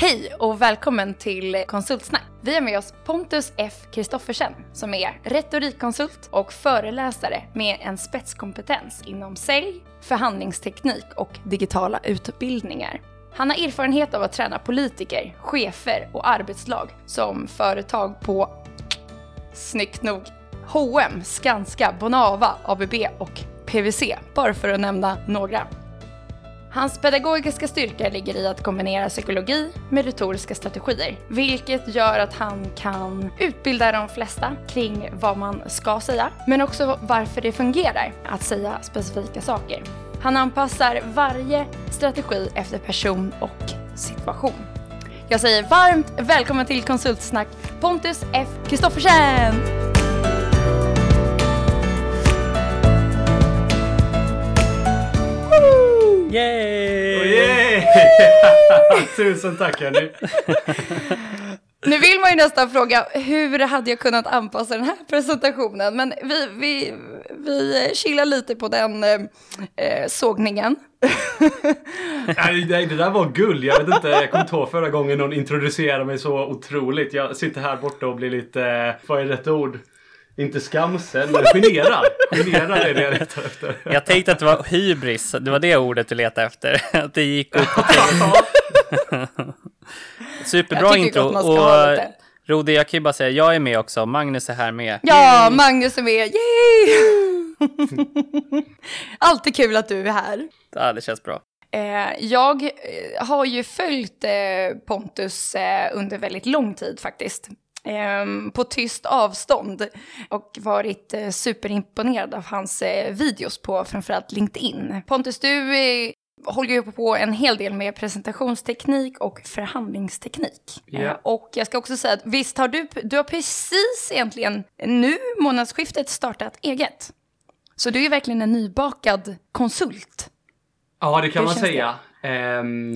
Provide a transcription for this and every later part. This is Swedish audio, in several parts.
Hej och välkommen till Konsultsnack. Vi har med oss Pontus F. Kristoffersen som är retorikkonsult och föreläsare med en spetskompetens inom sälj, förhandlingsteknik och digitala utbildningar. Han har erfarenhet av att träna politiker, chefer och arbetslag som företag på, snyggt nog, H&M, Skanska, Bonava, ABB och PWC, bara för att nämna några. Hans pedagogiska styrka ligger i att kombinera psykologi med retoriska strategier, vilket gör att han kan utbilda de flesta kring vad man ska säga, men också varför det fungerar att säga specifika saker. Han anpassar varje strategi efter person och situation. Jag säger varmt välkommen till Konsultsnack Pontus F. Kristoffersen! Yay! Oh, yay! Tusen tack hörni. Nu vill man ju nästan fråga, hur hade jag kunnat anpassa den här presentationen? Men vi, vi, vi chillar lite på den eh, sågningen. Nej, det, där var guld. Jag vet inte, jag kommer inte ihåg förra gången någon introducerade mig så otroligt. Jag sitter här borta och blir lite, vad är rätt ord? Inte skamsen, men generad. Generad är det jag letar efter. Jag tänkte att det var hybris, det var det ordet du letade efter. Att det gick upp på Superbra intro. Och Rodi, jag kan ju bara säga, jag är med också. Magnus är här med. Ja, Yay. Magnus är med. Yay! Alltid kul att du är här. Ja, det känns bra. Jag har ju följt Pontus under väldigt lång tid faktiskt. På tyst avstånd och varit superimponerad av hans videos på framförallt LinkedIn. Pontus, du håller ju på en hel del med presentationsteknik och förhandlingsteknik. Yeah. Och jag ska också säga att visst har du, du har precis egentligen nu månadsskiftet startat eget. Så du är verkligen en nybakad konsult. Ja, det kan Hur man säga. Um,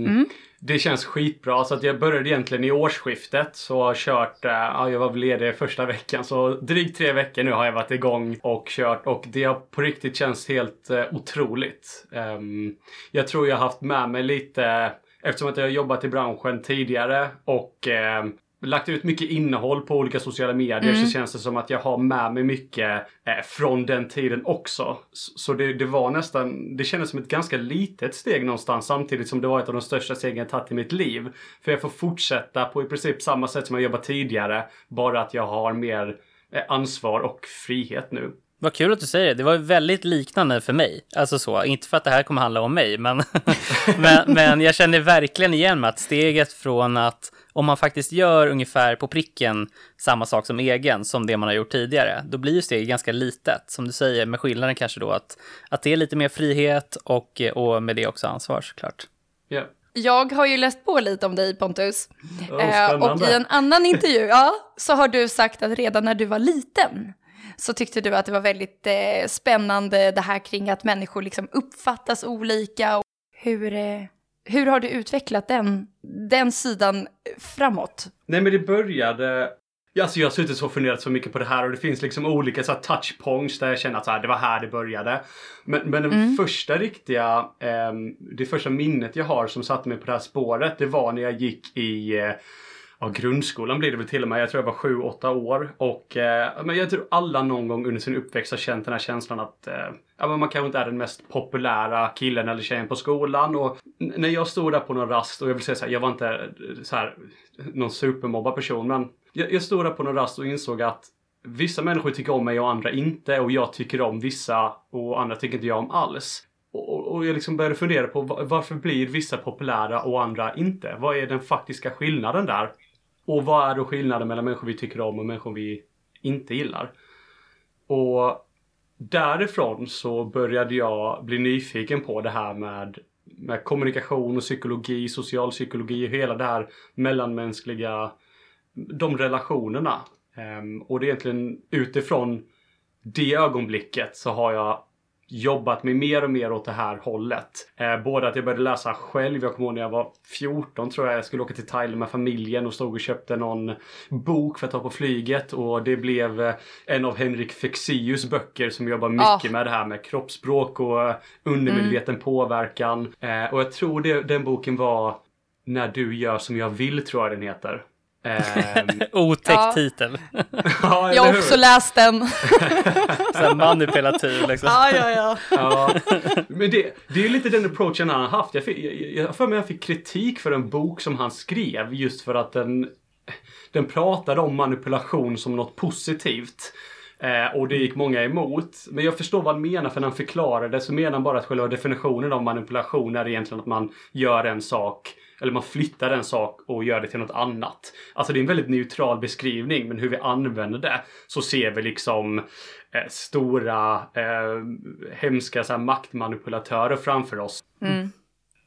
mm det känns skitbra. Så att jag började egentligen i årsskiftet. Så har kört, eh, ja jag var väl ledig första veckan. Så drygt tre veckor nu har jag varit igång och kört. Och det har på riktigt känts helt eh, otroligt. Ehm, jag tror jag har haft med mig lite Eftersom att jag har jobbat i branschen tidigare och eh, lagt ut mycket innehåll på olika sociala medier mm. så känns det som att jag har med mig mycket eh, från den tiden också. Så det, det, var nästan, det kändes som ett ganska litet steg någonstans samtidigt som det var ett av de största stegen jag tagit i mitt liv. För jag får fortsätta på i princip samma sätt som jag jobbat tidigare, bara att jag har mer eh, ansvar och frihet nu. Vad kul att du säger det. Det var väldigt liknande för mig. Alltså så, inte för att det här kommer handla om mig, men, men, men jag känner verkligen igen mig att steget från att om man faktiskt gör ungefär på pricken samma sak som egen, som det man har gjort tidigare, då blir ju steget ganska litet. Som du säger, med skillnaden kanske då att, att det är lite mer frihet och, och med det också ansvar såklart. Yeah. Jag har ju läst på lite om dig Pontus. Oh, eh, och i en annan intervju ja, så har du sagt att redan när du var liten så tyckte du att det var väldigt eh, spännande det här kring att människor liksom uppfattas olika. Hur, eh, hur har du utvecklat den, den sidan framåt? Nej men det började Alltså jag har suttit och funderat så mycket på det här och det finns liksom olika så touchpoints där jag känner att så här, det var här det började. Men, men den mm. första riktiga, eh, det första minnet jag har som satte mig på det här spåret, det var när jag gick i eh, ja, grundskolan blir det väl till och med. Jag tror jag var sju, åtta år. Och eh, men jag tror alla någon gång under sin uppväxt har känt den här känslan att eh, ja, men man kanske inte är den mest populära killen eller tjejen på skolan. Och när jag stod där på någon rast och jag vill säga så här, jag var inte eh, så här, någon supermobbad person. Men jag, jag stod där på någon rast och insåg att vissa människor tycker om mig och andra inte. Och jag tycker om vissa och andra tycker inte jag om alls. Och, och jag liksom började fundera på varför blir vissa populära och andra inte? Vad är den faktiska skillnaden där? Och vad är då skillnaden mellan människor vi tycker om och människor vi inte gillar? Och därifrån så började jag bli nyfiken på det här med, med kommunikation och psykologi, socialpsykologi och hela det här mellanmänskliga, de relationerna. Ehm, och det är egentligen utifrån det ögonblicket så har jag jobbat mig mer och mer åt det här hållet. Eh, både att jag började läsa själv. Jag kommer ihåg när jag var 14 tror jag. Jag skulle åka till Thailand med familjen och stod och köpte någon bok för att ta på flyget. Och det blev eh, en av Henrik Fexeus böcker som jobbar mycket oh. med det här med kroppsspråk och undermedveten mm. påverkan. Eh, och jag tror det, den boken var När du gör som jag vill tror jag den heter. Ehm, Otäck Ja. titel. ja, Jag har också läst den. Så manipulativ liksom. ja, ja, ja. Ja, men det, det är ju lite den approachen han har haft. Jag, fick, jag, jag har för mig jag fick kritik för en bok som han skrev just för att den, den pratade om manipulation som något positivt. Eh, och det gick många emot. Men jag förstår vad han menar för när han förklarar det så menar han bara att själva definitionen av manipulation är egentligen att man gör en sak eller man flyttar en sak och gör det till något annat. Alltså det är en väldigt neutral beskrivning men hur vi använder det så ser vi liksom eh, stora eh, hemska så här, maktmanipulatörer framför oss. Mm.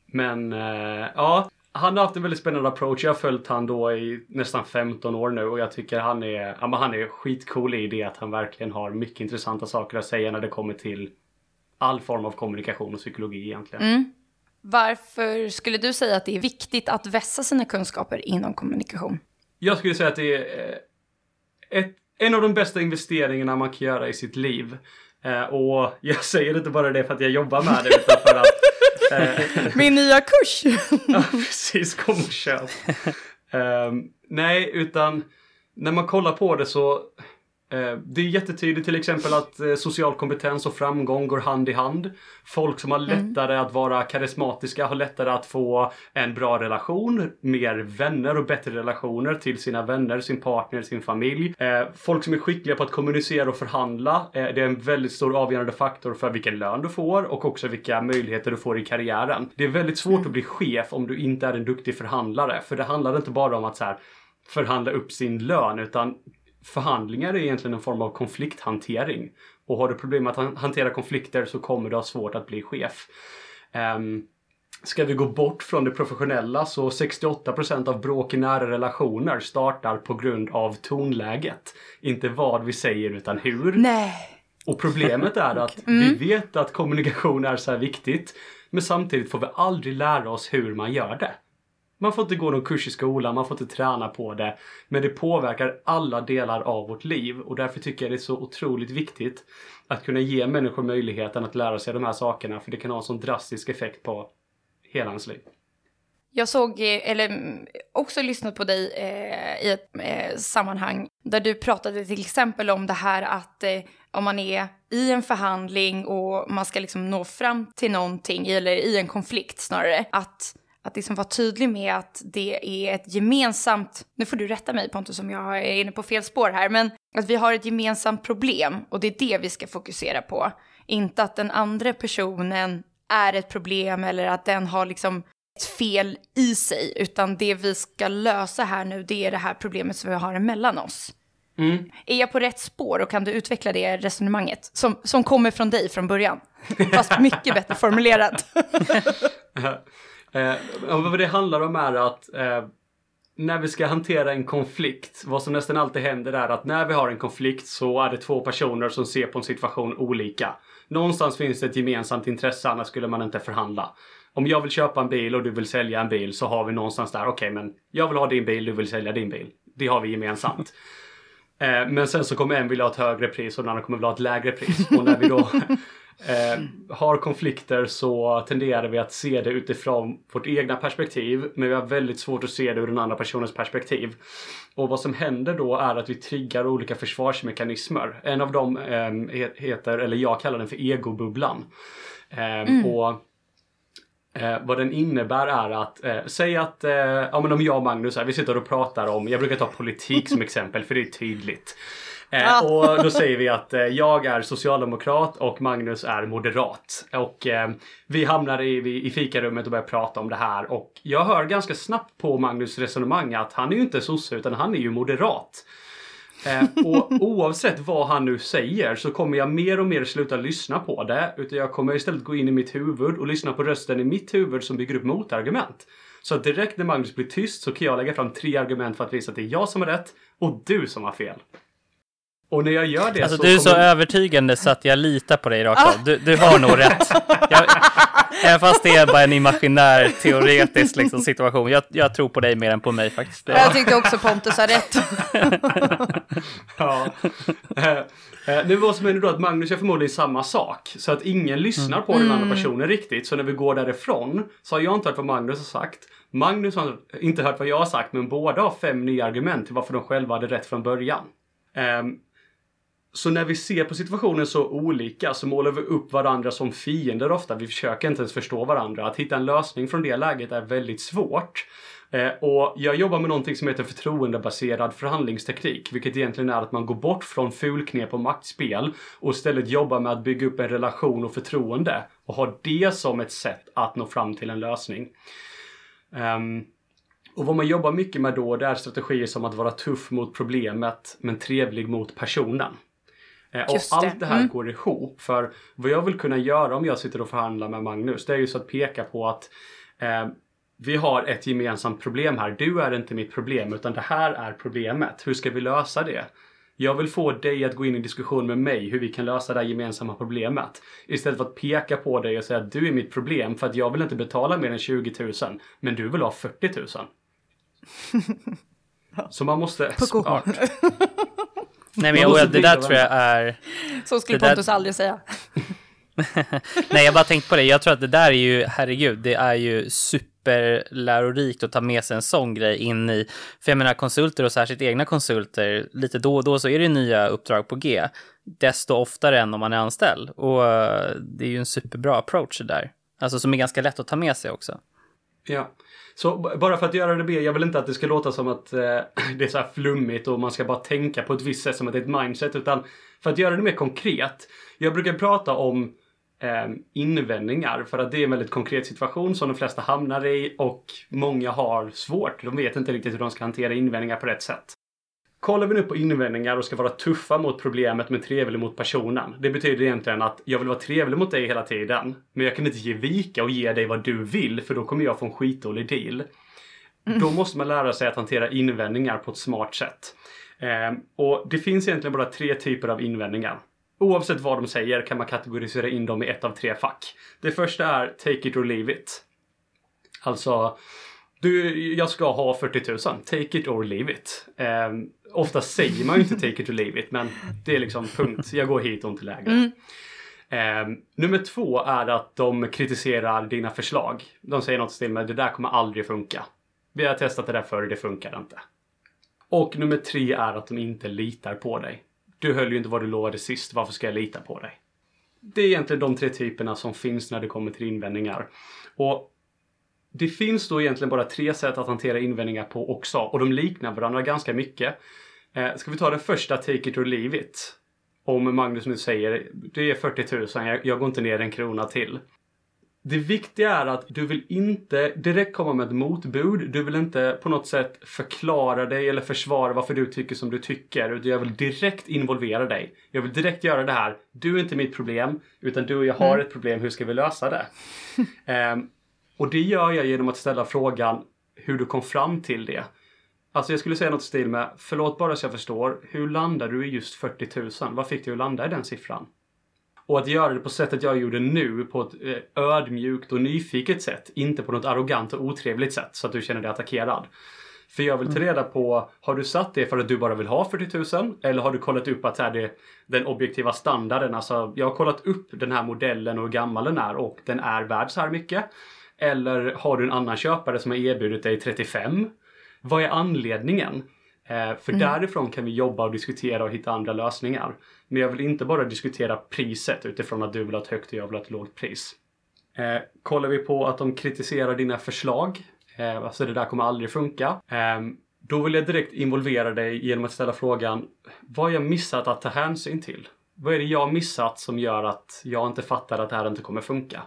Men eh, ja, han har haft en väldigt spännande approach. Jag har följt han då i nästan 15 år nu och jag tycker han är, ja, men han är skitcool i det att han verkligen har mycket intressanta saker att säga när det kommer till all form av kommunikation och psykologi egentligen. Mm. Varför skulle du säga att det är viktigt att vässa sina kunskaper inom kommunikation? Jag skulle säga att det är eh, ett, en av de bästa investeringarna man kan göra i sitt liv. Eh, och jag säger inte bara det för att jag jobbar med det utan för att eh, Min nya kurs! Ja, precis. Kom och köp. Ehm, nej, utan när man kollar på det så det är jättetydligt till exempel att eh, social kompetens och framgång går hand i hand. Folk som har lättare att vara karismatiska har lättare att få en bra relation, mer vänner och bättre relationer till sina vänner, sin partner, sin familj. Eh, folk som är skickliga på att kommunicera och förhandla, eh, det är en väldigt stor avgörande faktor för vilken lön du får och också vilka möjligheter du får i karriären. Det är väldigt svårt att bli chef om du inte är en duktig förhandlare, för det handlar inte bara om att så här, förhandla upp sin lön utan förhandlingar är egentligen en form av konflikthantering. Och har du problem med att han- hantera konflikter så kommer du ha svårt att bli chef. Um, ska vi gå bort från det professionella så 68% av bråk i nära relationer startar på grund av tonläget. Inte vad vi säger utan hur. Nej. Och problemet är att vi vet att kommunikation är så här viktigt. Men samtidigt får vi aldrig lära oss hur man gör det. Man får inte gå någon kurs i skolan, man får inte träna på det. Men det påverkar alla delar av vårt liv och därför tycker jag det är så otroligt viktigt att kunna ge människor möjligheten att lära sig de här sakerna för det kan ha en sån drastisk effekt på hela ens liv. Jag såg, eh, eller mm, också lyssnat på dig eh, i ett eh, sammanhang där du pratade till exempel om det här att eh, om man är i en förhandling och man ska liksom nå fram till någonting, eller i en konflikt snarare, att, att liksom vara tydlig med att det är ett gemensamt, nu får du rätta mig Pontus om jag är inne på fel spår här, men att vi har ett gemensamt problem och det är det vi ska fokusera på. Inte att den andra personen är ett problem eller att den har liksom ett fel i sig, utan det vi ska lösa här nu, det är det här problemet som vi har emellan oss. Mm. Är jag på rätt spår och kan du utveckla det resonemanget som, som kommer från dig från början? Fast mycket bättre formulerat. Eh, vad det handlar om är att eh, när vi ska hantera en konflikt, vad som nästan alltid händer är att när vi har en konflikt så är det två personer som ser på en situation olika. Någonstans finns det ett gemensamt intresse, annars skulle man inte förhandla. Om jag vill köpa en bil och du vill sälja en bil så har vi någonstans där, okej men jag vill ha din bil, du vill sälja din bil. Det har vi gemensamt. Eh, men sen så kommer en vilja ha ett högre pris och den andra kommer vilja ha ett lägre pris. Och när vi då eh, har konflikter så tenderar vi att se det utifrån vårt egna perspektiv. Men vi har väldigt svårt att se det ur den andra personens perspektiv. Och vad som händer då är att vi triggar olika försvarsmekanismer. En av dem eh, he- heter, eller jag kallar den för egobubblan. Eh, och Eh, vad den innebär är att, eh, säg att, eh, ja men om jag och Magnus här, vi sitter och pratar om, jag brukar ta politik som exempel för det är tydligt. Eh, och då säger vi att eh, jag är socialdemokrat och Magnus är moderat. Och eh, vi hamnar i, vi- i fikarummet och börjar prata om det här och jag hör ganska snabbt på Magnus resonemang att han är ju inte sosse utan han är ju moderat. Eh, och oavsett vad han nu säger så kommer jag mer och mer sluta lyssna på det. Utan jag kommer istället gå in i mitt huvud och lyssna på rösten i mitt huvud som bygger upp motargument. Så direkt när Magnus blir tyst så kan jag lägga fram tre argument för att visa att det är jag som har rätt och du som har fel. Och när jag gör det Alltså så du är så kommer... övertygande så att jag litar på dig rakt av. Du, du har nog rätt. Jag, även fast det är bara en imaginär teoretisk liksom, situation. Jag, jag tror på dig mer än på mig faktiskt. Jag tyckte också Pontus har rätt. Ja. Eh, eh, Nu vad som händer då att Magnus gör förmodligen samma sak. Så att ingen lyssnar på den andra personen riktigt. Så när vi går därifrån så har jag inte hört vad Magnus har sagt. Magnus har inte hört vad jag har sagt, men båda har fem nya argument till varför de själva hade rätt från början. Um, så när vi ser på situationen så olika så målar vi upp varandra som fiender ofta. Vi försöker inte ens förstå varandra. Att hitta en lösning från det läget är väldigt svårt. Eh, och jag jobbar med någonting som heter förtroendebaserad förhandlingsteknik, vilket egentligen är att man går bort från fulknep och maktspel och istället jobbar med att bygga upp en relation och förtroende och har det som ett sätt att nå fram till en lösning. Um, och vad man jobbar mycket med då, det är strategier som att vara tuff mot problemet men trevlig mot personen. Eh, och allt det här mm. går ihop. För vad jag vill kunna göra om jag sitter och förhandlar med Magnus, det är ju så att peka på att eh, vi har ett gemensamt problem här. Du är inte mitt problem utan det här är problemet. Hur ska vi lösa det? Jag vill få dig att gå in i diskussion med mig hur vi kan lösa det här gemensamma problemet. Istället för att peka på dig och säga att du är mitt problem för att jag vill inte betala mer än 20 000 men du vill ha 40 000. Så man måste... Smart. Nej men jag, det där tror jag är... Så skulle Pontus där... aldrig säga. Nej jag bara tänkt på det, jag tror att det där är ju, herregud, det är ju superlärorikt att ta med sig en sån grej in i, för jag menar konsulter och särskilt egna konsulter, lite då och då så är det nya uppdrag på G, desto oftare än om man är anställd. Och eh, det är ju en superbra approach det där, alltså som är ganska lätt att ta med sig också. Ja. Så bara för att göra det mer, jag vill inte att det ska låta som att eh, det är så här flummigt och man ska bara tänka på ett visst sätt som att det är ett mindset. Utan för att göra det mer konkret. Jag brukar prata om eh, invändningar för att det är en väldigt konkret situation som de flesta hamnar i och många har svårt. De vet inte riktigt hur de ska hantera invändningar på rätt sätt. Kollar vi nu på invändningar och ska vara tuffa mot problemet men trevlig mot personen. Det betyder egentligen att jag vill vara trevlig mot dig hela tiden. Men jag kan inte ge vika och ge dig vad du vill för då kommer jag få en skitdålig deal. Mm. Då måste man lära sig att hantera invändningar på ett smart sätt. Eh, och det finns egentligen bara tre typer av invändningar. Oavsett vad de säger kan man kategorisera in dem i ett av tre fack. Det första är take it or leave it. Alltså, du, jag ska ha 40 000. Take it or leave it. Eh, ofta säger man ju inte take it or leave it, men det är liksom punkt. Jag går hit och inte lägre. Mm. Eh, nummer två är att de kritiserar dina förslag. De säger något stil med det där kommer aldrig funka. Vi har testat det där förr, det funkar inte. Och nummer tre är att de inte litar på dig. Du höll ju inte vad du lovade sist, varför ska jag lita på dig? Det är egentligen de tre typerna som finns när det kommer till invändningar. Och det finns då egentligen bara tre sätt att hantera invändningar på också och de liknar varandra ganska mycket. Eh, ska vi ta den första, take it or leave it? Om Magnus nu säger det är 40 000, jag, jag går inte ner en krona till. Det viktiga är att du vill inte direkt komma med ett motbud. Du vill inte på något sätt förklara dig eller försvara varför du tycker som du tycker. Utan jag vill direkt involvera dig. Jag vill direkt göra det här. Du är inte mitt problem, utan du och jag har mm. ett problem. Hur ska vi lösa det? um, och det gör jag genom att ställa frågan hur du kom fram till det. Alltså jag skulle säga något i stil med, förlåt bara så jag förstår, hur landade du i just 40 000? Vad fick dig att landa i den siffran? Och att göra det på sättet jag gjorde nu, på ett eh, ödmjukt och nyfiket sätt. Inte på något arrogant och otrevligt sätt så att du känner dig attackerad. För jag vill ta mm. reda på, har du satt det för att du bara vill ha 40 000? Eller har du kollat upp att här, det den objektiva standarden? Alltså, jag har kollat upp den här modellen och hur gammal den är och den är värd så här mycket. Eller har du en annan köpare som har erbjudit dig 35? Vad är anledningen? Eh, för mm. därifrån kan vi jobba och diskutera och hitta andra lösningar. Men jag vill inte bara diskutera priset utifrån att du vill ha ett högt och jag vill ha ett lågt pris. Eh, kollar vi på att de kritiserar dina förslag, eh, alltså det där kommer aldrig funka. Eh, då vill jag direkt involvera dig genom att ställa frågan, vad har jag missat att ta hänsyn till? Vad är det jag missat som gör att jag inte fattar att det här inte kommer funka?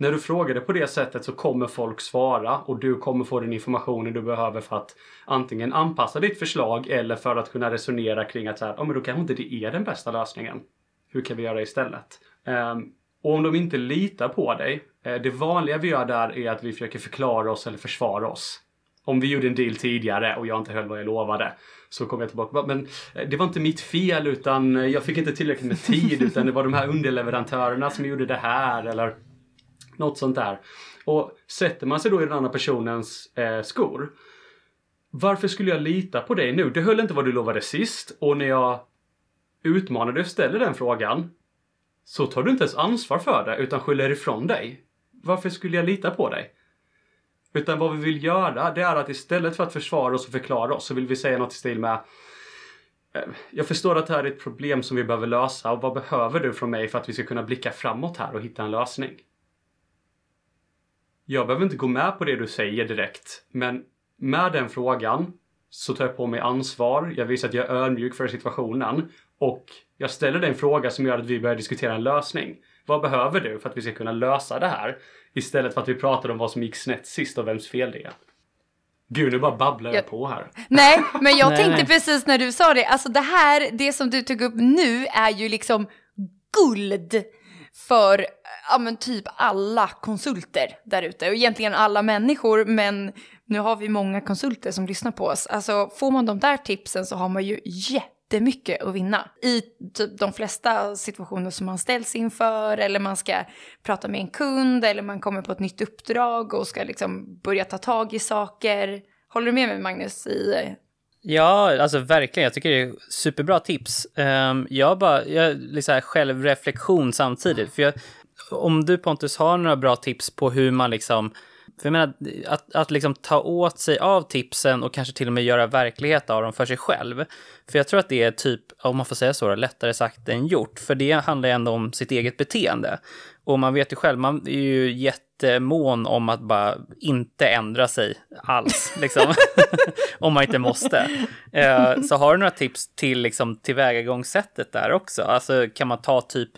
När du frågar det på det sättet så kommer folk svara och du kommer få den informationen du behöver för att antingen anpassa ditt förslag eller för att kunna resonera kring att så här, oh, men då kanske inte det är den bästa lösningen. Hur kan vi göra istället? Um, och om de inte litar på dig, eh, det vanliga vi gör där är att vi försöker förklara oss eller försvara oss. Om vi gjorde en deal tidigare och jag inte höll vad jag lovade så kom jag tillbaka. Men eh, det var inte mitt fel utan eh, jag fick inte tillräckligt med tid utan det var de här underleverantörerna som gjorde det här eller något sånt där. Och sätter man sig då i den andra personens eh, skor. Varför skulle jag lita på dig nu? Du höll inte vad du lovade sist och när jag utmanar dig och ställer den frågan så tar du inte ens ansvar för det utan skyller ifrån dig. Varför skulle jag lita på dig? Utan vad vi vill göra det är att istället för att försvara oss och förklara oss så vill vi säga något i stil med eh, jag förstår att det här är ett problem som vi behöver lösa och vad behöver du från mig för att vi ska kunna blicka framåt här och hitta en lösning? Jag behöver inte gå med på det du säger direkt, men med den frågan så tar jag på mig ansvar. Jag visar att jag är ödmjuk för situationen och jag ställer dig en fråga som gör att vi börjar diskutera en lösning. Vad behöver du för att vi ska kunna lösa det här? Istället för att vi pratar om vad som gick snett sist och vems fel det är. Gud, nu bara babblar jag, på här. Nej, men jag Nej, tänkte nej. precis när du sa det, alltså det här, det som du tog upp nu är ju liksom guld för ja, men typ alla konsulter där ute och egentligen alla människor, men nu har vi många konsulter som lyssnar på oss. Alltså får man de där tipsen så har man ju jättemycket att vinna i typ de flesta situationer som man ställs inför eller man ska prata med en kund eller man kommer på ett nytt uppdrag och ska liksom börja ta tag i saker. Håller du med mig Magnus i Ja, alltså verkligen. Jag tycker det är superbra tips. Um, jag bara, jag liksom här självreflektion samtidigt. För jag, om du Pontus har några bra tips på hur man liksom, för jag menar att, att liksom ta åt sig av tipsen och kanske till och med göra verklighet av dem för sig själv. För jag tror att det är typ, om man får säga så, lättare sagt än gjort. För det handlar ju ändå om sitt eget beteende. Och man vet ju själv, man är ju jätte, jättemån om att bara inte ändra sig alls, liksom. om man inte måste. Eh, så har du några tips till liksom, tillvägagångssättet där också? Alltså kan man ta typ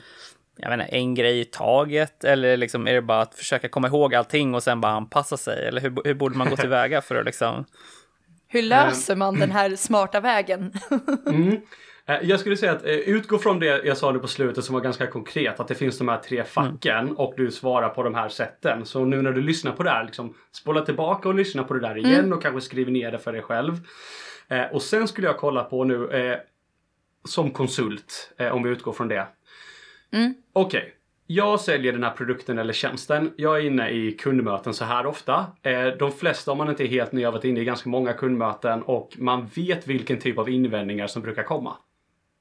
jag menar, en grej i taget? Eller liksom, är det bara att försöka komma ihåg allting och sen bara anpassa sig? Eller hur, hur borde man gå tillväga för att liksom... Hur löser man den här smarta vägen? Mm. Eh, Jag skulle säga att eh, utgå från det jag sa nu på slutet som var ganska konkret. Att det finns de här tre facken och du svarar på de här sätten. Så nu när du lyssnar på det här, liksom, spola tillbaka och lyssna på det där igen och kanske skriv ner det för dig själv. Eh, och sen skulle jag kolla på nu eh, som konsult, eh, om vi utgår från det. Okej. Jag säljer den här produkten eller tjänsten. Jag är inne i kundmöten så här ofta. Eh, de flesta, om man inte är helt ny, har varit inne i ganska många kundmöten och man vet vilken typ av invändningar som brukar komma.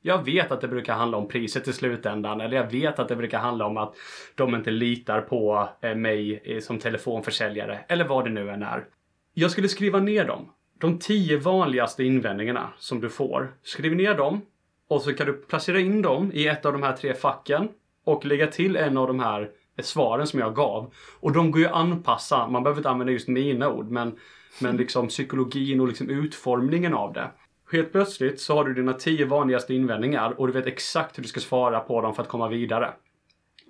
Jag vet att det brukar handla om priset i slutändan eller jag vet att det brukar handla om att de inte litar på eh, mig eh, som telefonförsäljare eller vad det nu än är. Jag skulle skriva ner dem. De tio vanligaste invändningarna som du får. Skriv ner dem och så kan du placera in dem i ett av de här tre facken och lägga till en av de här eh, svaren som jag gav. Och de går ju att anpassa. Man behöver inte använda just mina ord men, men liksom psykologin och liksom utformningen av det. Helt plötsligt så har du dina tio vanligaste invändningar och du vet exakt hur du ska svara på dem för att komma vidare.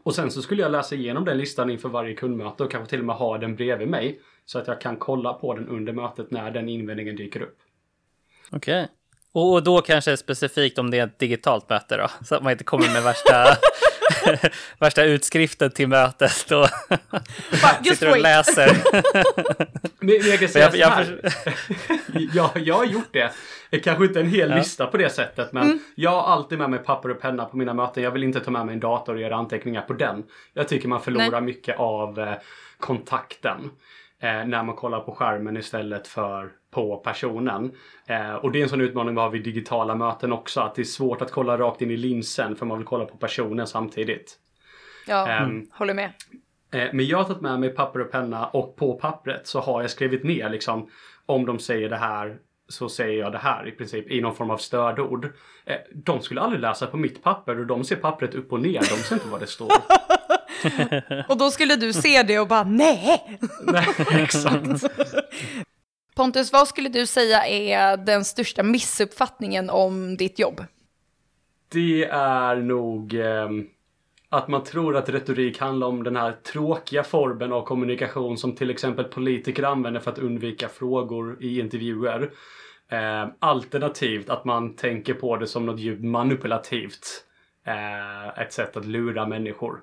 Och sen så skulle jag läsa igenom den listan inför varje kundmöte och kanske till och med ha den bredvid mig. Så att jag kan kolla på den under mötet när den invändningen dyker upp. Okej. Och och då kanske specifikt om det är ett digitalt möte då, så att man inte kommer med värsta, värsta utskriften till mötet och sitter och läser. Men jag kan säga jag- så jag här. jag, jag har gjort det. Det kanske inte en hel Ja. lista på det sättet men jag har alltid med mig papper och penna på mina möten. Jag vill inte ta med mig en dator och göra anteckningar på den. Jag tycker man förlorar Nej. mycket av eh, kontakten. Eh, när man kollar på skärmen istället för på personen. Eh, och det är en sån utmaning vi har vid digitala möten också. Att det är svårt att kolla rakt in i linsen för man vill kolla på personen samtidigt. Ja, Ehm, håller med. Eh, Men jag har tagit med mig papper och penna och på pappret så har jag skrivit ner liksom om de säger det här så säger jag det här i princip i någon form av stödord. Eh, De skulle aldrig läsa på mitt papper och de ser pappret upp och ner. De ser inte vad det står. Och då skulle du se det och bara nej! Nej, exakt. Pontus, vad skulle du säga är den största missuppfattningen om ditt jobb? Det är nog eh, att man tror att retorik handlar om den här tråkiga formen av kommunikation som till exempel politiker använder för att undvika frågor i intervjuer. Eh, alternativt att man tänker på det som något djupt manipulativt. Eh, ett sätt att lura människor.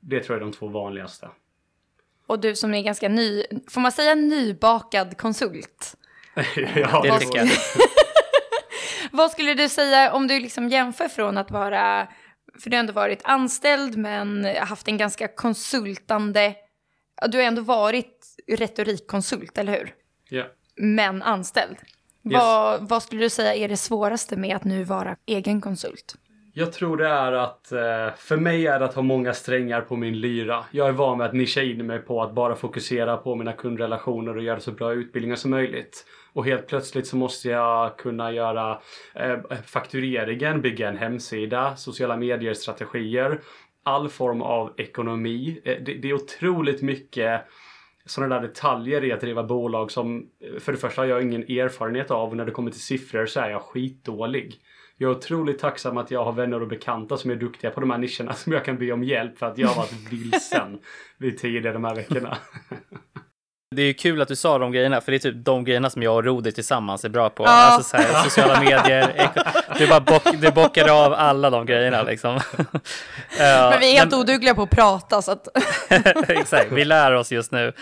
Det tror jag är de två vanligaste. Och du som är ganska ny, får man säga nybakad konsult? ja, Det tycker jag. Vad skulle du säga om du liksom jämför från att vara, för du har ändå varit anställd men haft en ganska konsultande, du har ändå varit retorikkonsult, eller hur? Ja. Men anställd. Vad, vad skulle du säga är det svåraste med att nu vara egen konsult? Jag tror det är att, eh, för mig är det att ha många strängar på min lyra. Jag är van med att nischa in mig på att bara fokusera på mina kundrelationer och göra så bra utbildningar som möjligt. Och helt plötsligt så måste jag kunna göra eh, faktureringen, bygga en hemsida, sociala medier, strategier, all form av ekonomi. Eh, det, det är otroligt mycket sådana där detaljer i att driva bolag som för det första har jag ingen erfarenhet av och när det kommer till siffror så är jag skitdålig. Jag är otroligt tacksam att jag har vänner och bekanta som är duktiga på de här nischerna som jag kan be om hjälp för att jag har varit vilsen vid tider de här veckorna. Det är ju kul att du sa de grejerna, för det är typ de grejerna som jag och Rodi tillsammans är bra på. Ja. Alltså så här, sociala medier, du bara bock, du bockar av alla de grejerna liksom. Men vi är helt men... odugliga på att prata så att... Exakt, vi lär oss just nu.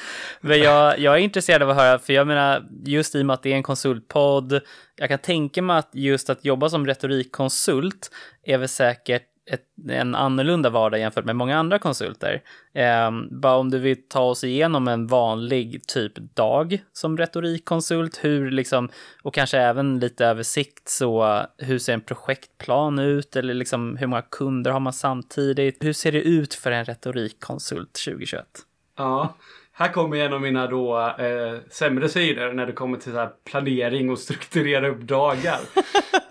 Men jag, jag är intresserad av att höra, för jag menar, just i och med att det är en konsultpodd, jag kan tänka mig att just att jobba som retorikkonsult är väl säkert ett, en annorlunda vardag jämfört med många andra konsulter. Eh, bara om du vill ta oss igenom en vanlig typ dag som retorikkonsult, hur liksom, och kanske även lite översikt så hur ser en projektplan ut eller liksom hur många kunder har man samtidigt? Hur ser det ut för en retorikkonsult 2021? Ja, här kommer en av mina då eh, sämre sidor när det kommer till så planering och strukturera upp dagar.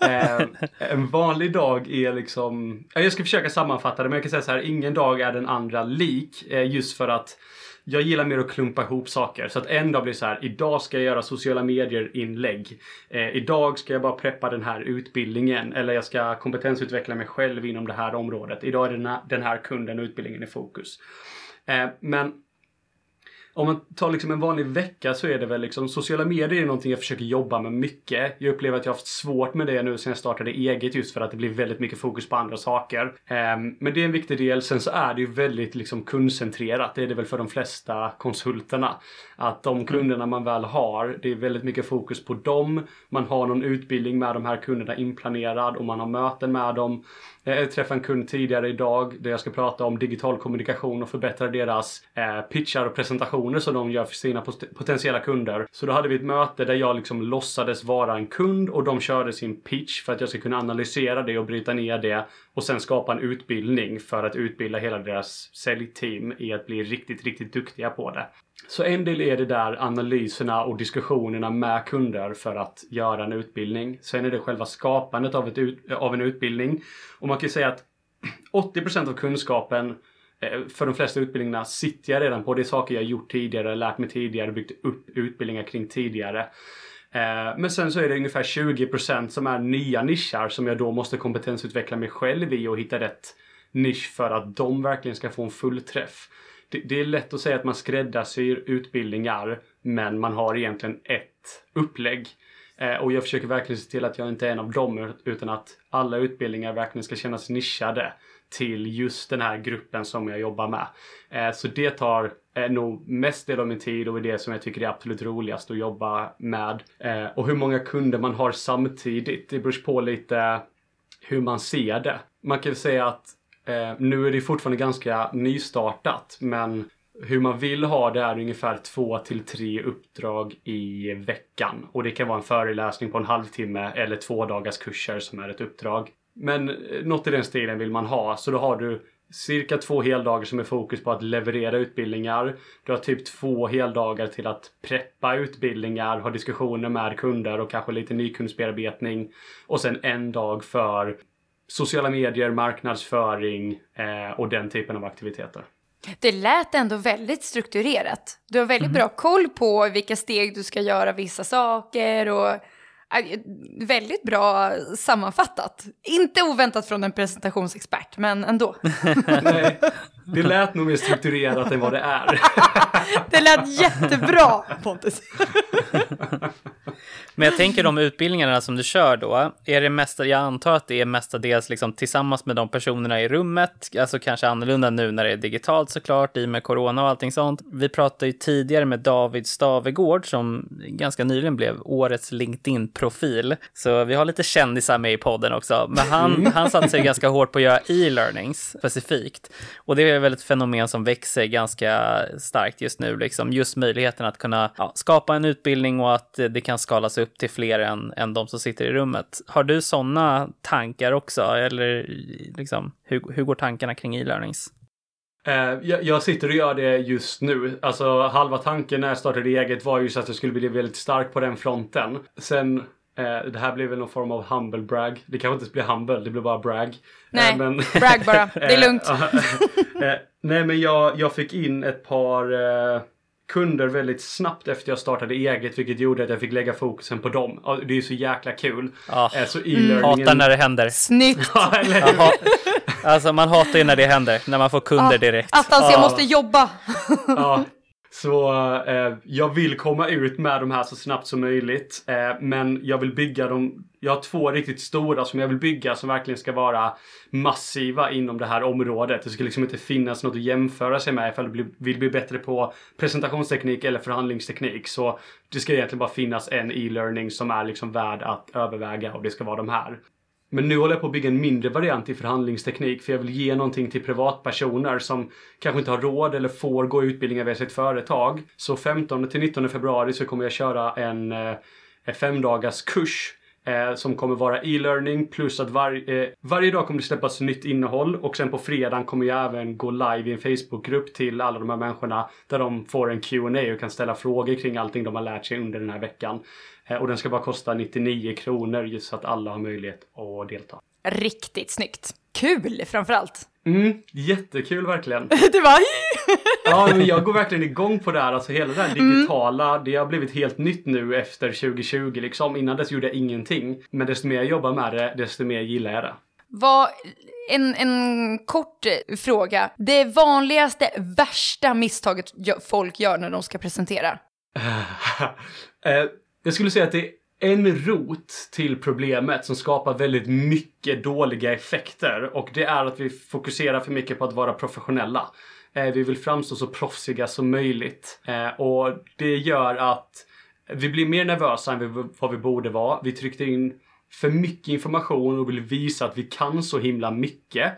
eh, en vanlig dag är liksom, jag ska försöka sammanfatta det men jag kan säga så här, ingen dag är den andra lik. Eh, just för att jag gillar mer att klumpa ihop saker. Så att en dag blir så här, idag ska jag göra sociala medier inlägg. Eh, idag ska jag bara preppa den här utbildningen. Eller jag ska kompetensutveckla mig själv inom det här området. Idag är den här, den här kunden och utbildningen i fokus. Eh, men om man tar liksom en vanlig vecka så är det väl liksom sociala medier är någonting jag försöker jobba med mycket. Jag upplever att jag har haft svårt med det nu sen jag startade eget just för att det blir väldigt mycket fokus på andra saker. Um, men det är en viktig del. Sen så är det ju väldigt liksom kundcentrerat. Det är det väl för de flesta konsulterna. Att de kunderna man väl har, det är väldigt mycket fokus på dem. Man har någon utbildning med de här kunderna inplanerad och man har möten med dem. Eh, jag träffade en kund tidigare idag där jag ska prata om digital kommunikation och förbättra deras eh, pitchar och presentationer som de gör för sina potentiella kunder. Så då hade vi ett möte där jag liksom låtsades vara en kund och de körde sin pitch för att jag ska kunna analysera det och bryta ner det och sen skapa en utbildning för att utbilda hela deras säljteam i att bli riktigt, riktigt duktiga på det. Så en del är det där analyserna och diskussionerna med kunder för att göra en utbildning. Sen är det själva skapandet av, ett ut, av en utbildning. Och man kan säga att 80% av kunskapen eh, för de flesta utbildningarna sitter jag redan på. Det är saker jag gjort tidigare, lärt mig tidigare, byggt upp utbildningar kring tidigare. Eh, men sen så är det ungefär 20% som är nya nischar som jag då måste kompetensutveckla mig själv i och hitta rätt nisch för att de verkligen ska få en fullträff det, det är lätt att säga att man skräddarsyr utbildningar men man har egentligen ett upplägg. Eh, och jag försöker verkligen se till att jag inte är en av dem utan att alla utbildningar verkligen ska kännas nischade till just den här gruppen som jag jobbar med. Eh, så det tar eh, nog mest del av min tid och är det som jag tycker är absolut roligast att jobba med. Eh, och hur många kunder man har samtidigt, det beror på lite hur man ser det. Man kan säga att Eh, nu är det fortfarande ganska nystartat men hur man vill ha det är ungefär två till tre uppdrag i veckan. Och det kan vara en föreläsning på en halvtimme eller två dagars kurser som är ett uppdrag. Men eh, något i den stilen vill man ha. Så då har du cirka två heldagar som är fokus på att leverera utbildningar. Du har typ två heldagar till att preppa utbildningar, ha diskussioner med kunder och kanske lite nykundsbearbetning. Och sen en dag för sociala medier, marknadsföring eh, och den typen av aktiviteter. Det lät ändå väldigt strukturerat. Du har väldigt mm. bra koll på vilka steg du ska göra vissa saker och äh, väldigt bra sammanfattat. Inte oväntat från en presentationsexpert, men ändå. Nej, det lät nog mer strukturerat än vad det är. det lät jättebra, Pontus. Men jag tänker de utbildningarna som du kör då, är det mesta, jag antar att det är mestadels liksom tillsammans med de personerna i rummet, alltså kanske annorlunda nu när det är digitalt såklart, i och med corona och allting sånt. Vi pratade ju tidigare med David Stavegård som ganska nyligen blev årets LinkedIn-profil, så vi har lite kändisar med i podden också. Men han, han satte sig ganska hårt på att göra e-learnings specifikt. Och det är väl ett fenomen som växer ganska starkt just nu, liksom just möjligheten att kunna ja, skapa en utbildning och att det kan skalas upp till fler än, än de som sitter i rummet. Har du sådana tankar också, eller liksom, hur, hur går tankarna kring e-learnings? Eh, jag, sitter och gör det just nu. Alltså halva tanken när jag startade eget var ju så att jag skulle bli väldigt stark på den fronten. Sen Eh, det här blir väl någon form av humble brag. Det kanske inte blir humble, det blir bara brag. Nej, eh, men, brag bara. Det är lugnt. eh, nej, men jag, jag fick in ett par eh, kunder väldigt snabbt efter jag startade eget, vilket gjorde att jag fick lägga fokusen på dem. Det är ju så jäkla kul. Ja. Eh, så e-learningen... Hatar när det händer. Snyggt! alltså man hatar ju när det händer, när man får kunder ja. direkt. Attans, jag måste jobba! ja, så eh, jag vill komma ut med de här så snabbt som möjligt. Eh, men jag vill bygga dem. Jag har två riktigt stora som jag vill bygga som verkligen ska vara massiva inom det här området. Det ska liksom inte finnas något att jämföra sig med ifall du vill bli bättre på presentationsteknik eller förhandlingsteknik. Så det ska egentligen bara finnas en e-learning som är liksom värd att överväga och det ska vara de här. Men nu håller jag på att bygga en mindre variant i förhandlingsteknik för jag vill ge någonting till privatpersoner som kanske inte har råd eller får gå utbildningar via sitt företag. Så 15 till 19 februari så kommer jag köra en eh, femdagars kurs eh, som kommer vara e-learning plus att var, eh, varje dag kommer det släppas nytt innehåll och sen på fredagen kommer jag även gå live i en Facebookgrupp till alla de här människorna där de får en Q&A och kan ställa frågor kring allting de har lärt sig under den här veckan. Eh, och den ska bara kosta 99 kronor just så att alla har möjlighet att delta. Riktigt snyggt. Kul framförallt. Mm, jättekul verkligen. det var Ja, men jag går verkligen igång på det här. Alltså hela det här digitala, mm. det har blivit helt nytt nu efter 2020 liksom. Innan dess gjorde jag ingenting. Men desto mer jag jobbar med det, desto mer gillar jag det. Vad, en, en kort fråga. Det vanligaste, värsta misstaget folk gör när de ska presentera? Eh, jag skulle säga att det är en rot till problemet som skapar väldigt mycket dåliga effekter och det är att vi fokuserar för mycket på att vara professionella. Eh, vi vill framstå så proffsiga som möjligt eh, och det gör att vi blir mer nervösa än vad vi borde vara. Vi tryckte in för mycket information och vill visa att vi kan så himla mycket.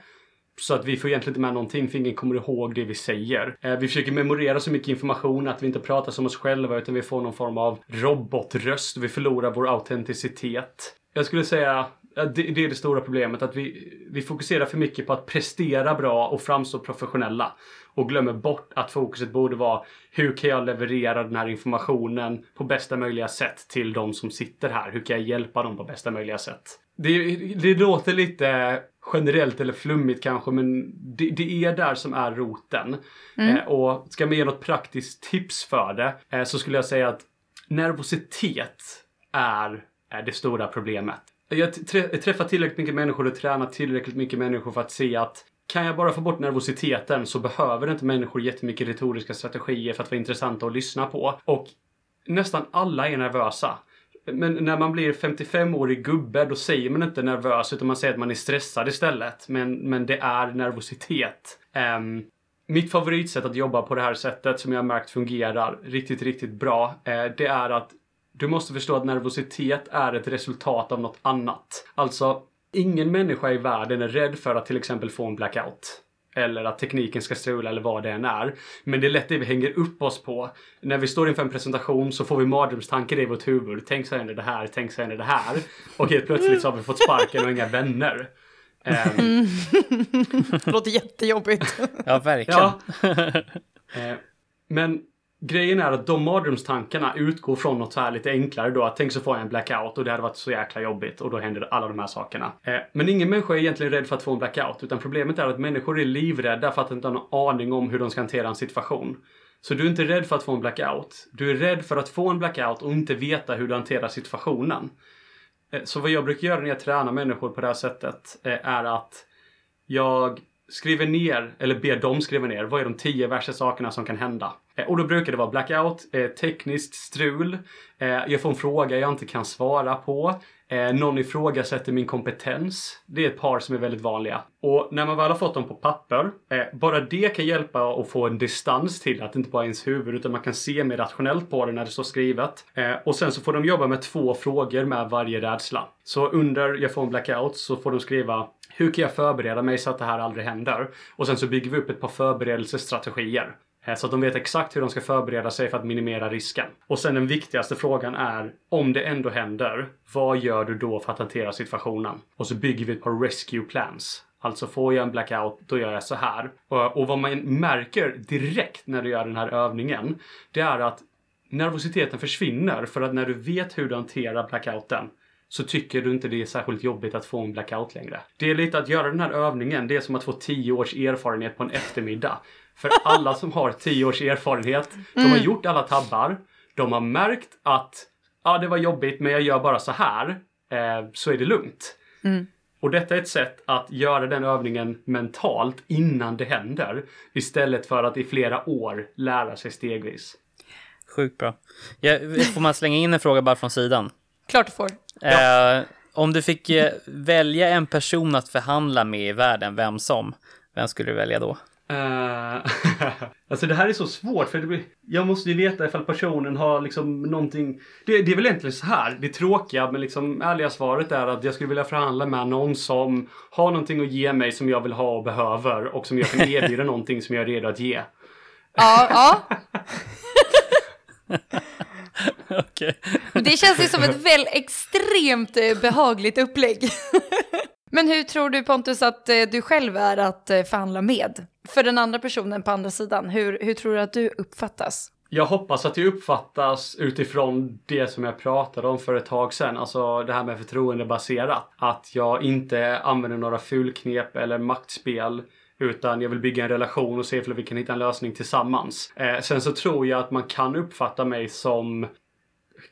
Så att vi får egentligen inte med någonting för ingen kommer ihåg det vi säger. Eh, vi försöker memorera så mycket information att vi inte pratar som oss själva utan vi får någon form av robotröst. Vi förlorar vår autenticitet. Jag skulle säga det, det är det stora problemet att vi, vi fokuserar för mycket på att prestera bra och framstå professionella och glömmer bort att fokuset borde vara hur kan jag leverera den här informationen på bästa möjliga sätt till de som sitter här? Hur kan jag hjälpa dem på bästa möjliga sätt? Det, det låter lite generellt eller flummigt kanske, men det, det är där som är roten. Mm. Eh, och ska man ge något praktiskt tips för det eh, så skulle jag säga att nervositet är, är det stora problemet. Jag träffar tillräckligt mycket människor och tränar tillräckligt mycket människor för att se att kan jag bara få bort nervositeten så behöver inte människor jättemycket retoriska strategier för att vara intressanta att lyssna på. Och nästan alla är nervösa. Men när man blir 55-årig gubbe då säger man inte nervös utan man säger att man är stressad istället. Men, men det är nervositet. Um, mitt favoritsätt att jobba på det här sättet som jag har märkt fungerar riktigt, riktigt bra. Uh, det är att du måste förstå att nervositet är ett resultat av något annat. Alltså, ingen människa i världen är rädd för att till exempel få en blackout. Eller att tekniken ska strula eller vad det än är. Men det är lätt det vi hänger upp oss på. När vi står inför en presentation så får vi mardrömstankar i vårt huvud. Tänk så händer det här, tänk så händer det här. Och helt plötsligt så har vi fått sparken och inga vänner. Um... det låter jättejobbigt. ja, verkligen. Ja. Uh, men Grejen är att de mardrömstankarna utgår från något så här lite enklare då. Att tänk så får jag en blackout och det hade varit så jäkla jobbigt och då händer alla de här sakerna. Eh, men ingen människa är egentligen rädd för att få en blackout utan problemet är att människor är livrädda för att inte ha någon aning om hur de ska hantera en situation. Så du är inte rädd för att få en blackout. Du är rädd för att få en blackout och inte veta hur du hanterar situationen. Eh, så vad jag brukar göra när jag tränar människor på det här sättet eh, är att jag skriver ner, eller ber dem skriva ner, vad är de tio värsta sakerna som kan hända? Eh, och då brukar det vara blackout, eh, tekniskt strul, eh, jag får en fråga jag inte kan svara på, någon ifrågasätter min kompetens. Det är ett par som är väldigt vanliga. Och när man väl har fått dem på papper, bara det kan hjälpa att få en distans till att det inte bara är ens huvud utan man kan se mer rationellt på det när det står skrivet. Och sen så får de jobba med två frågor med varje rädsla. Så under jag får en blackout så får de skriva hur kan jag förbereda mig så att det här aldrig händer? Och sen så bygger vi upp ett par förberedelsestrategier. Eh, så att de vet exakt hur de ska förbereda sig för att minimera risken. Och sen den viktigaste frågan är, om det ändå händer, vad gör du då för att hantera situationen? Och så bygger vi ett par rescue plans. Alltså får jag en blackout, då gör jag så här. Och vad man märker direkt när du gör den här övningen, det är att nervositeten försvinner för att när du vet hur du hanterar blackouten så tycker du inte det är särskilt jobbigt att få en blackout längre. Det är lite att göra den här övningen, det är som att få 10 års erfarenhet på en eftermiddag. För alla som har 10 års erfarenhet, mm. de har mm. gjort alla tabbar, de har märkt att ja, det var jobbigt men jag gör bara så här, eh, så är det lugnt. Mm. Och detta är ett sätt att göra den övningen mentalt innan det händer. Istället för att i flera år lära sig stegvis. Sjukt bra. Jag, får man slänga in en fråga bara från sidan? Klart du får. Eh, om du fick eh, välja en person att förhandla med i världen, vem som, vem skulle du välja då? Uh, alltså det här är så svårt för blir, jag måste ju veta ifall personen har liksom någonting. Det, det är väl egentligen så här. Det tråkiga men liksom ärliga svaret är att jag skulle vilja förhandla med någon som har någonting att ge mig som jag vill ha och behöver och som jag kan erbjuda någonting som jag är redo att ge. Ja, ja. okay. Det känns ju som ett väl extremt eh, behagligt upplägg. Men hur tror du Pontus att eh, du själv är att eh, förhandla med? För den andra personen på andra sidan, hur, hur tror du att du uppfattas? Jag hoppas att det uppfattas utifrån det som jag pratade om för ett tag sedan, alltså det här med förtroendebaserat. Att jag inte använder några fulknep eller maktspel utan jag vill bygga en relation och se om vi kan hitta en lösning tillsammans. Eh, sen så tror jag att man kan uppfatta mig som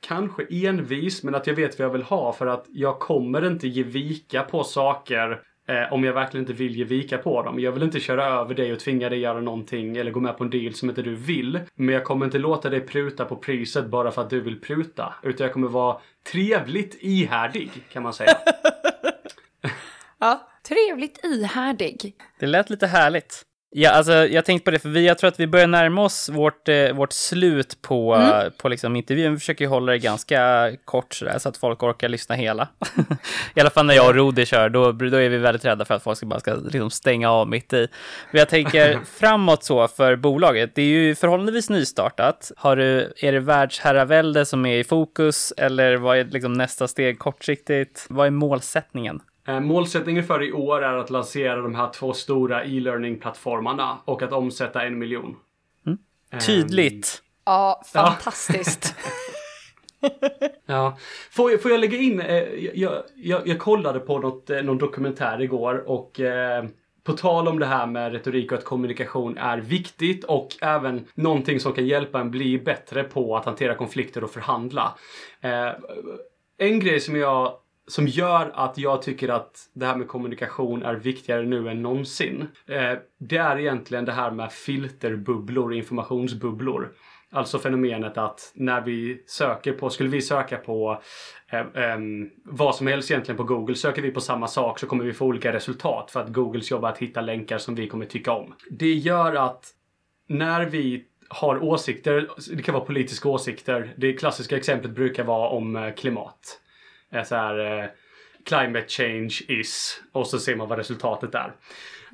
kanske envis, men att jag vet vad jag vill ha för att jag kommer inte ge vika på saker eh, om jag verkligen inte vill ge vika på dem. Jag vill inte köra över dig och tvinga dig göra någonting eller gå med på en deal som inte du vill. Men jag kommer inte låta dig pruta på priset bara för att du vill pruta. Utan jag kommer vara trevligt ihärdig kan man säga. ja, trevligt ihärdig. Det lät lite härligt. Ja, alltså jag tänkte på det, för vi, jag tror att vi börjar närma oss vårt, eh, vårt slut på, mm. på liksom intervjun. Vi försöker hålla det ganska kort sådär, så att folk orkar lyssna hela. I alla fall när jag och Rodi kör, då, då är vi väldigt rädda för att folk ska bara ska liksom stänga av mitt i. Men jag tänker framåt så för bolaget, det är ju förhållandevis nystartat. Har du, är det världsherravälde som är i fokus, eller vad är liksom nästa steg kortsiktigt? Vad är målsättningen? Eh, målsättningen för i år är att lansera de här två stora e-learning-plattformarna och att omsätta en miljon. Mm. Tydligt. Um, ja, fantastiskt. ja. Får, jag, får jag lägga in, eh, jag, jag, jag, kollade på något, eh, någon dokumentär igår och eh, på tal om det här med retorik och att kommunikation är viktigt och även någonting som kan hjälpa en bli bättre på att hantera konflikter och förhandla. Eh, en grej som jag som gör att jag tycker att det här med kommunikation är viktigare nu än någonsin. Eh, det är egentligen det här med filterbubblor, informationsbubblor. Alltså fenomenet att när vi söker på, skulle vi söka på eh, eh, vad som helst egentligen på Google, söker vi på samma sak så kommer vi få olika resultat för att Googles jobb är att hitta länkar som vi kommer tycka om. Det gör att när vi har åsikter, det kan vara politiska åsikter, det klassiska exemplet brukar vara om eh, klimat är så här eh, climate change is och så ser man vad resultatet är.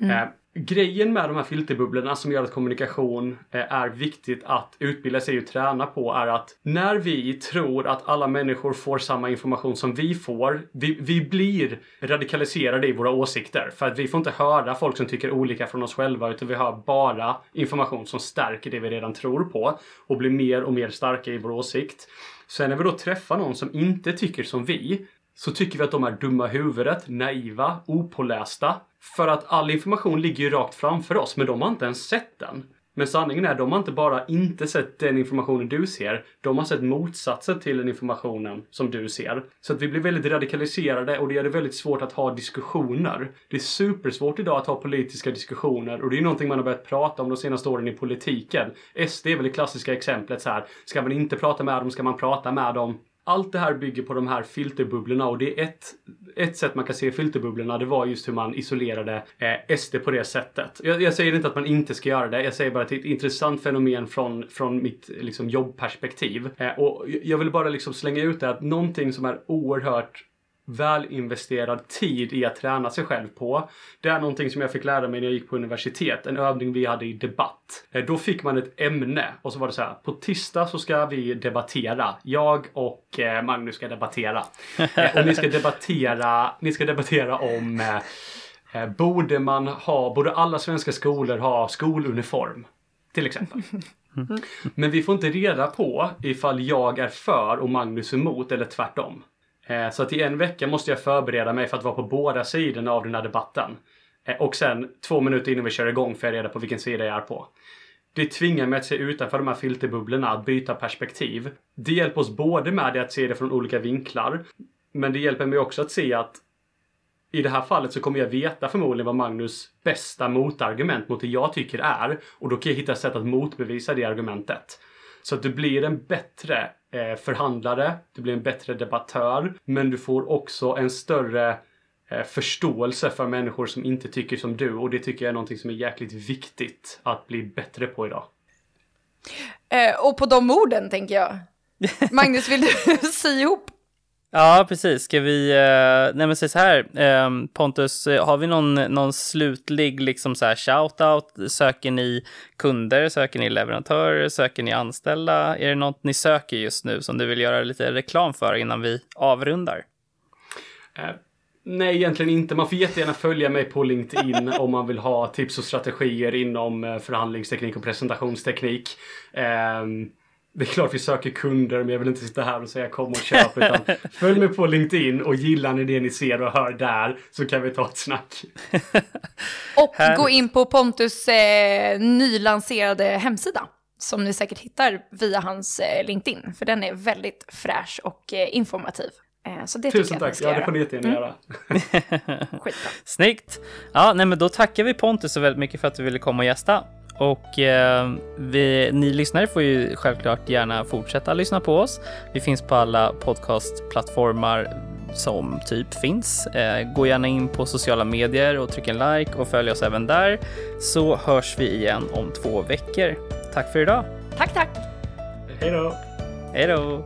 Mm. Eh, grejen med de här filterbubblorna som gör att kommunikation eh, är viktigt att utbilda sig och träna på är att när vi tror att alla människor får samma information som vi får, vi, vi blir radikaliserade i våra åsikter. För att vi får inte höra folk som tycker olika från oss själva utan vi hör bara information som stärker det vi redan tror på och blir mer och mer starka i vår åsikt. Sen när vi då träffar någon som inte tycker som vi så tycker vi att de är dumma i huvudet, naiva, opålästa. För att all information ligger ju rakt framför oss, men de har inte ens sett den. Men sanningen är, de har inte bara inte sett den informationen du ser, de har sett motsatsen till den informationen som du ser. Så att vi blir väldigt radikaliserade och det gör det väldigt svårt att ha diskussioner. Det är supersvårt idag att ha politiska diskussioner och det är någonting man har börjat prata om de senaste åren i politiken. SD är väl det klassiska exemplet så här. Ska man inte prata med dem, ska man prata med dem? Allt det här bygger på de här filterbubblorna och det är ett, ett sätt man kan se filterbubblorna. Det var just hur man isolerade eh, SD på det sättet. Jag, jag, säger inte att man inte ska göra det. Jag säger bara att det är ett intressant fenomen från, från mitt liksom, jobbperspektiv. Eh, och jag vill bara liksom slänga ut det att någonting som är oerhört välinvesterad tid i att träna sig själv på. Det är någonting som jag fick lära mig när jag gick på universitet. En övning vi hade i debatt. Eh, då fick man ett ämne och så var det så här. På tisdag så ska vi debattera. Jag och eh, Magnus ska debattera. Eh, och ni ska debattera, ni ska debattera om Borde man ha, borde alla svenska skolor ha skoluniform? Till exempel. Men vi får inte reda på ifall jag är för och Magnus emot eller tvärtom. Eh, så att i en vecka måste jag förbereda mig för att vara på båda sidorna av den här debatten. Eh, och sen två minuter innan vi kör igång får jag reda på vilken sida jag är på. Det tvingar mig att se utanför de här filterbubblorna, att byta perspektiv. Det hjälper oss både med det att se det från olika vinklar, men det hjälper mig också att se att i det här fallet så kommer jag veta förmodligen vad Magnus bästa motargument mot det jag tycker är och då kan jag hitta sätt att motbevisa det argumentet. Så att du blir en bättre eh, förhandlare, du blir en bättre debattör, men du får också en större eh, förståelse för människor som inte tycker som du och det tycker jag är någonting som är jäkligt viktigt att bli bättre på idag. Eh, och på de orden tänker jag. Magnus, vill du sy ihop Ja, precis. Ska vi, eh, nej men säg så här, ehm, eh, Pontus, har vi någon, någon slutlig liksom så här shout-out? Söker ni kunder, söker ni leverantörer, söker ni anställda? Är det något ni söker just nu som du vill göra lite reklam för innan vi avrundar? Eh, nej, egentligen inte. Man får jättegärna följa mig på LinkedIn om man vill ha tips och strategier inom eh, förhandlingsteknik och presentationsteknik. Eh, det är klart vi söker kunder men jag vill inte sitta här och säga kom och köp utan följ mig på LinkedIn och gillar ni det ni ser och hör där så kan vi ta ett snack. och gå in på Pontus eh, nylanserade hemsida som ni säkert hittar via hans eh, LinkedIn för den är väldigt fräsch och eh, informativ. Eh, så det Tusen tack, ja det får ni jättegärna mm. göra. Snyggt! Ja, nej men då tackar vi Pontus så väldigt mycket för att du ville komma och gästa. Och eh, vi, ni lyssnare får ju självklart gärna fortsätta lyssna på oss. Vi finns på alla podcastplattformar som typ finns. Eh, gå gärna in på sociala medier och tryck en like och följ oss även där så hörs vi igen om två veckor. Tack för idag. Tack, tack. Hej då. Hej då.